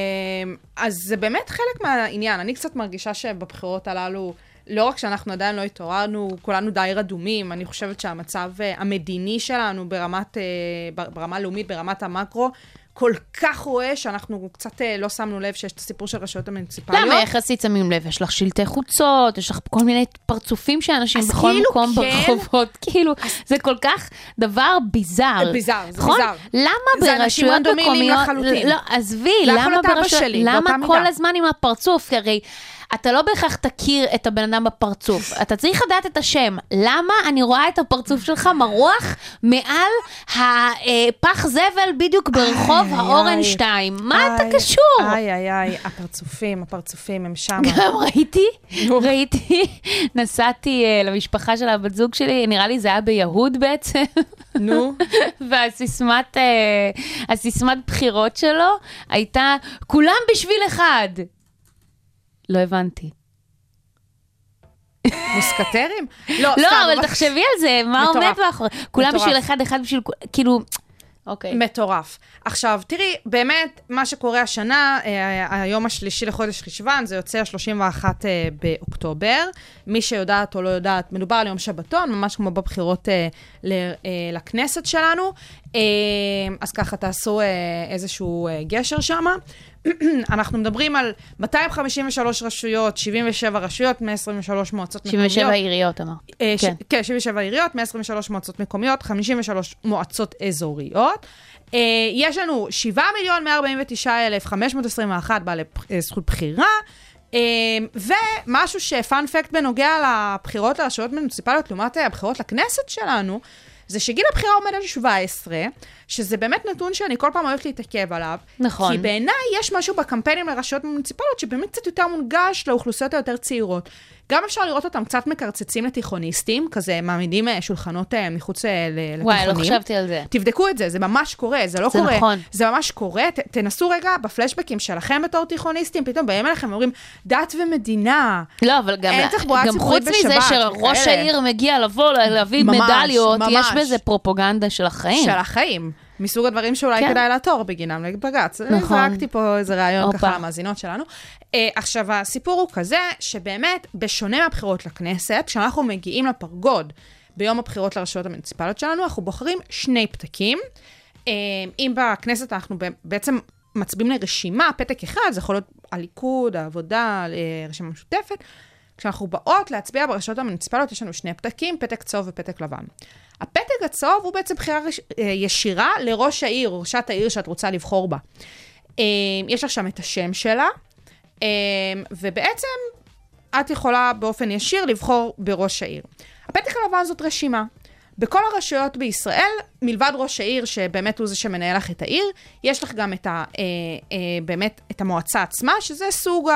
אז זה באמת חלק מהעניין. אני קצת מרגישה שבבחירות הללו, לא רק שאנחנו עדיין לא התעוררנו, כולנו די רדומים. אני חושבת שהמצב אה, המדיני שלנו ברמת, אה, ברמה הלאומית, ברמת המקרו, כל כך רואה שאנחנו קצת אה, לא שמנו לב שיש את הסיפור של הרשויות המוניציפליות. למה, איך עשית שמים לב? יש לך שלטי חוצות, יש לך כל מיני פרצופים של אנשים אז בכל כאילו מקום כן. ברחובות. כאילו, זה כל כך דבר ביזר. ביזר, זה נכון? ביזר. למה זה אנשים ברשויות רנדומליים מקומיות... לחלוטין. לא, עזבי, זה למה ברשויות... שלי, למה מידה. כל הזמן עם הפרצוף? הרי... אתה לא בהכרח תכיר את הבן אדם בפרצוף, אתה צריך לדעת את השם. למה אני רואה את הפרצוף שלך מרוח מעל הפח זבל בדיוק ברחוב האורנשטיין? מה אתה קשור? איי, איי, איי, הפרצופים, הפרצופים הם שם. גם ראיתי, ראיתי, נסעתי אה, למשפחה של הבת זוג שלי, נראה לי זה היה ביהוד בעצם, נו. והסיסמת אה, הסיסמת בחירות שלו הייתה, כולם בשביל אחד. לא הבנתי. מוסקטרים? לא, לא, סתם, אבל תחשבי על זה, מה מטורף. עומד מאחורי? כולם. בשביל אחד, אחד בשביל... כאילו... אוקיי. מטורף. עכשיו, תראי, באמת, מה שקורה השנה, אה, היום השלישי לחודש חשוון, זה יוצא ה-31 אה, באוקטובר. מי שיודעת או לא יודעת, מדובר על יום שבתון, ממש כמו בבחירות אה, לכנסת שלנו. אז ככה, תעשו איזשהו גשר שם. אנחנו מדברים על 253 רשויות, 77 רשויות, 123 מועצות מקומיות. 77 עיריות אמר. אה, ש- כן. כן, 77 עיריות, 123 מועצות מקומיות, 53 מועצות אזוריות. אה, יש לנו 7 מיליון 149,521 בעלי אה, זכות בחירה. אה, ומשהו שפאנפקט בנוגע לבחירות לרשויות מוניציפליות לעומת הבחירות לכנסת שלנו, זה שגיל הבחירה עומד על 17, שזה באמת נתון שאני כל פעם אוהבת להתעכב עליו. נכון. כי בעיניי יש משהו בקמפיינים לרשויות מוניציפליות שבאמת קצת יותר מונגש לאוכלוסיות היותר צעירות. גם אפשר לראות אותם קצת מקרצצים לתיכוניסטים, כזה מעמידים אה, שולחנות אה, מחוץ אה, לתיכונים. וואי, לא חשבתי על זה. תבדקו את זה, זה ממש קורה, זה לא זה קורה. נכון. זה ממש קורה, ת, תנסו רגע בפלשבקים שלכם בתור תיכוניסטים, פתאום באים אליכם ואומרים, דת ומדינה. לא, אבל גם, אין תחבורה גם חוץ מזה בשבת, שראש וכאלה. העיר מגיע לבוא, להביא ממש, מדליות, ממש. יש בזה פרופוגנדה של החיים. של החיים. מסוג הדברים שאולי כן. כדאי לעתור בגינם לבג"ץ. נכון. זרקתי פה איזה רעיון הופה. ככה למאזינות שלנו. Uh, עכשיו, הסיפור הוא כזה, שבאמת, בשונה מהבחירות לכנסת, כשאנחנו מגיעים לפרגוד ביום הבחירות לרשויות המוניציפליות שלנו, אנחנו בוחרים שני פתקים. Uh, אם בכנסת אנחנו בעצם מצביעים לרשימה, פתק אחד, זה יכול להיות הליכוד, העבודה, אה, רשימה משותפת. כשאנחנו באות להצביע ברשויות המוניציפליות, יש לנו שני פתקים, פתק צהוב ופתק לבן. הפתק הצהוב הוא בעצם בחירה. אה, ישירה לראש העיר, ראשת העיר שאת רוצה לבחור בה. אה, יש לך שם את השם שלה, אה, ובעצם את יכולה באופן ישיר לבחור בראש העיר. הפתק הלבן זאת רשימה. בכל הרשויות בישראל, מלבד ראש העיר, שבאמת הוא זה שמנהל לך את העיר, יש לך גם את ה, אה, אה, באמת את המועצה עצמה, שזה סוג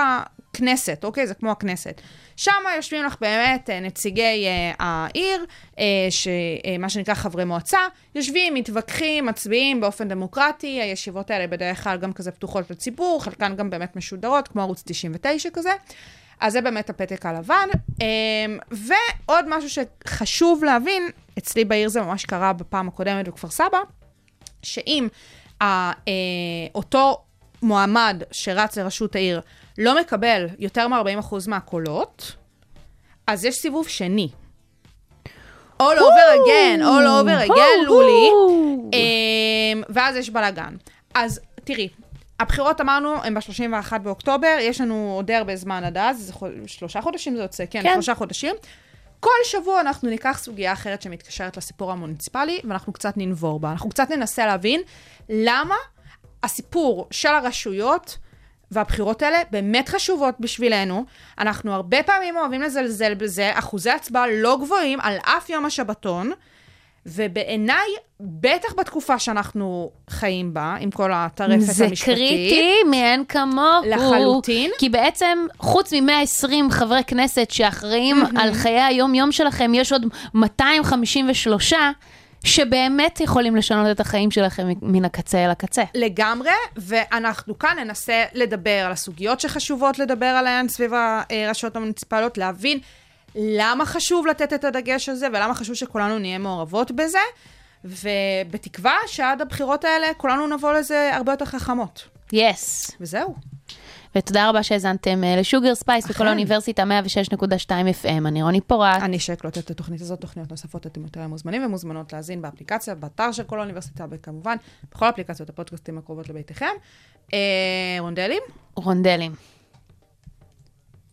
הכנסת, אוקיי? זה כמו הכנסת. שם יושבים לך באמת אה, נציגי אה, העיר, אה, שמה שנקרא חברי מועצה, יושבים, מתווכחים, מצביעים באופן דמוקרטי, הישיבות האלה בדרך כלל גם כזה פתוחות לציבור, חלקן גם באמת משודרות, כמו ערוץ 99 כזה. אז זה באמת הפתק הלבן. אמ, ועוד משהו שחשוב להבין, אצלי בעיר זה ממש קרה בפעם הקודמת בכפר סבא, שאם ה- אה, אותו מועמד שרץ לראשות העיר לא מקבל יותר מ-40% מהקולות, אז יש סיבוב שני. All over again, all over again, לולי. אמ, ואז יש בלאגן. אז תראי, הבחירות אמרנו, הן ב-31 באוקטובר, יש לנו עוד הרבה זמן עד אז, זה שלושה חודשים זה יוצא, כן, כן. שלושה חודשים. כל שבוע אנחנו ניקח סוגיה אחרת שמתקשרת לסיפור המוניציפלי, ואנחנו קצת ננבור בה. אנחנו קצת ננסה להבין למה הסיפור של הרשויות והבחירות האלה באמת חשובות בשבילנו. אנחנו הרבה פעמים אוהבים לזלזל בזה, אחוזי הצבעה לא גבוהים על אף יום השבתון, ובעיניי, בטח בתקופה שאנחנו חיים בה, עם כל הטרפת זה המשפטית, קריטי מאין כמוהו. לחלוטין. כי בעצם, חוץ מ-120 חברי כנסת שאחראים על חיי היום-יום שלכם, יש עוד 253 שבאמת יכולים לשנות את החיים שלכם מן הקצה אל הקצה. לגמרי, ואנחנו כאן ננסה לדבר על הסוגיות שחשובות לדבר עליהן סביב הרשויות המוניציפליות, להבין למה חשוב לתת את הדגש הזה ולמה חשוב שכולנו נהיה מעורבות בזה, ובתקווה שעד הבחירות האלה כולנו נבוא לזה הרבה יותר חכמות. יס. וזהו. ותודה רבה שהאזנתם אה, ל Sugar Spice בקול. האוניברסיטה 106.2 FM. אני רוני פורט. אני שי קלוט את התוכנית הזאת, תוכניות נוספות אתם יותר ממוזמנים ומוזמנות להאזין באפליקציה, באתר של קול האוניברסיטה, וכמובן, בכל אפליקציות הפודקאסטים הקרובות לביתכם. אה, רונדלים? רונדלים.